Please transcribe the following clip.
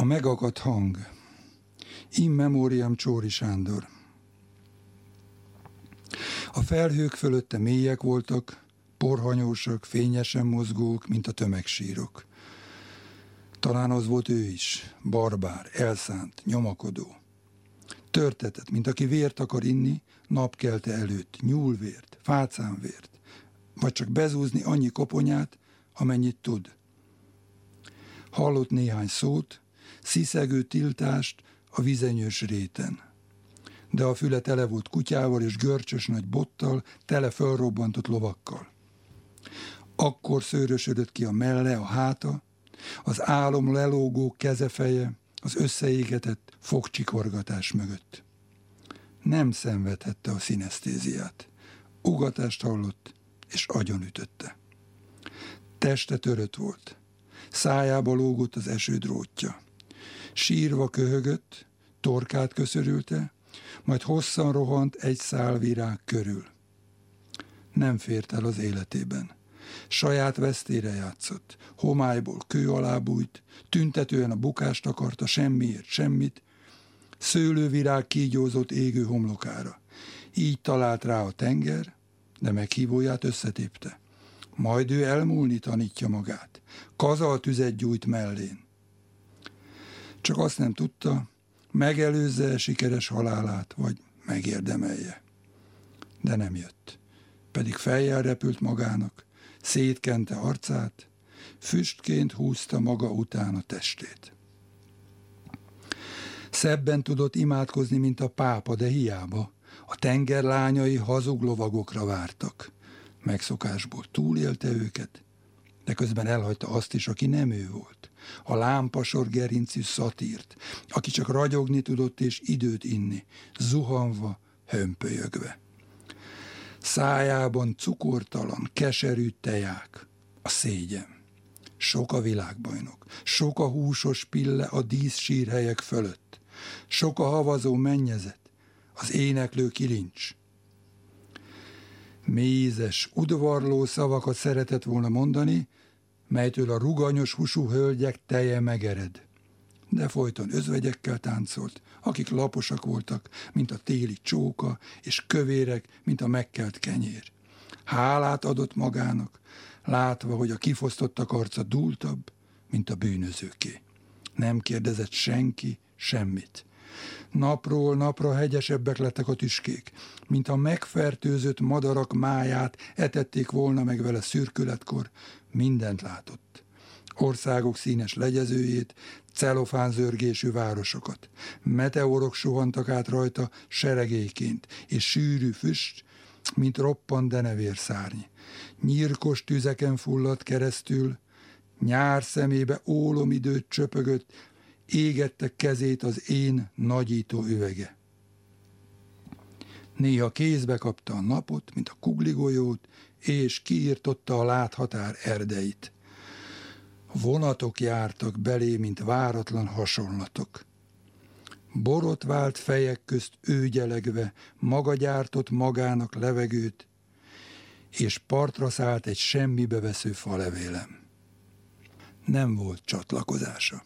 A megakadt hang. In memoriam Csóri Sándor. A felhők fölötte mélyek voltak, porhanyósak, fényesen mozgók, mint a tömegsírok. Talán az volt ő is, barbár, elszánt, nyomakodó. Törtetett, mint aki vért akar inni, napkelte előtt, nyúlvért, fácánvért, vagy csak bezúzni annyi koponyát, amennyit tud. Hallott néhány szót, sziszegő tiltást a vizenyős réten. De a füle tele volt kutyával és görcsös nagy bottal, tele fölrobbantott lovakkal. Akkor szőrösödött ki a melle, a háta, az álom lelógó kezefeje, az összeégetett fogcsikorgatás mögött. Nem szenvedhette a szinesztéziát. Ugatást hallott, és agyon ütötte. Teste törött volt. Szájába lógott az esődrótja. Sírva köhögött, torkát köszörülte, majd hosszan rohant egy szál virág körül. Nem fért el az életében. Saját vesztére játszott, homályból kő alá bújt, tüntetően a bukást akarta, semmiért semmit, szőlővirág kígyózott égő homlokára. Így talált rá a tenger, de meghívóját összetépte. Majd ő elmúlni tanítja magát. Kazal tüzet gyújt mellén. Csak azt nem tudta, megelőzze sikeres halálát, vagy megérdemelje. De nem jött. Pedig fejjel repült magának, szétkente arcát, füstként húzta maga után a testét. Szebben tudott imádkozni, mint a pápa, de hiába. A tengerlányai hazug lovagokra vártak. Megszokásból túlélte őket, de közben elhagyta azt is, aki nem ő volt. A lámpasor gerincű szatírt, aki csak ragyogni tudott és időt inni, zuhanva, hömpölyögve. Szájában cukortalan, keserű teják, a szégyen. Sok a világbajnok, sok a húsos pille a díszsírhelyek fölött, sok a havazó mennyezet, az éneklő kilincs. Mézes, udvarló szavakat szeretett volna mondani, melytől a ruganyos húsú hölgyek teje megered. De folyton özvegyekkel táncolt, akik laposak voltak, mint a téli csóka, és kövérek, mint a megkelt kenyér. Hálát adott magának, látva, hogy a kifosztottak arca dúltabb, mint a bűnözőké. Nem kérdezett senki semmit. Napról napra hegyesebbek lettek a tüskék, mint a megfertőzött madarak máját etették volna meg vele szürkületkor, mindent látott. Országok színes legyezőjét, celofánzörgésű városokat. Meteorok suhantak át rajta seregéként, és sűrű füst, mint roppant denevér szárny. Nyírkos tüzeken fulladt keresztül, nyár szemébe ólomidőt csöpögött, égette kezét az én nagyító üvege. Néha kézbe kapta a napot, mint a kugligolyót, és kiirtotta a láthatár erdeit. Vonatok jártak belé, mint váratlan hasonlatok. Borotvált fejek közt őgyelegve maga gyártott magának levegőt, és partra szállt egy semmibe vesző falevélem. Nem volt csatlakozása.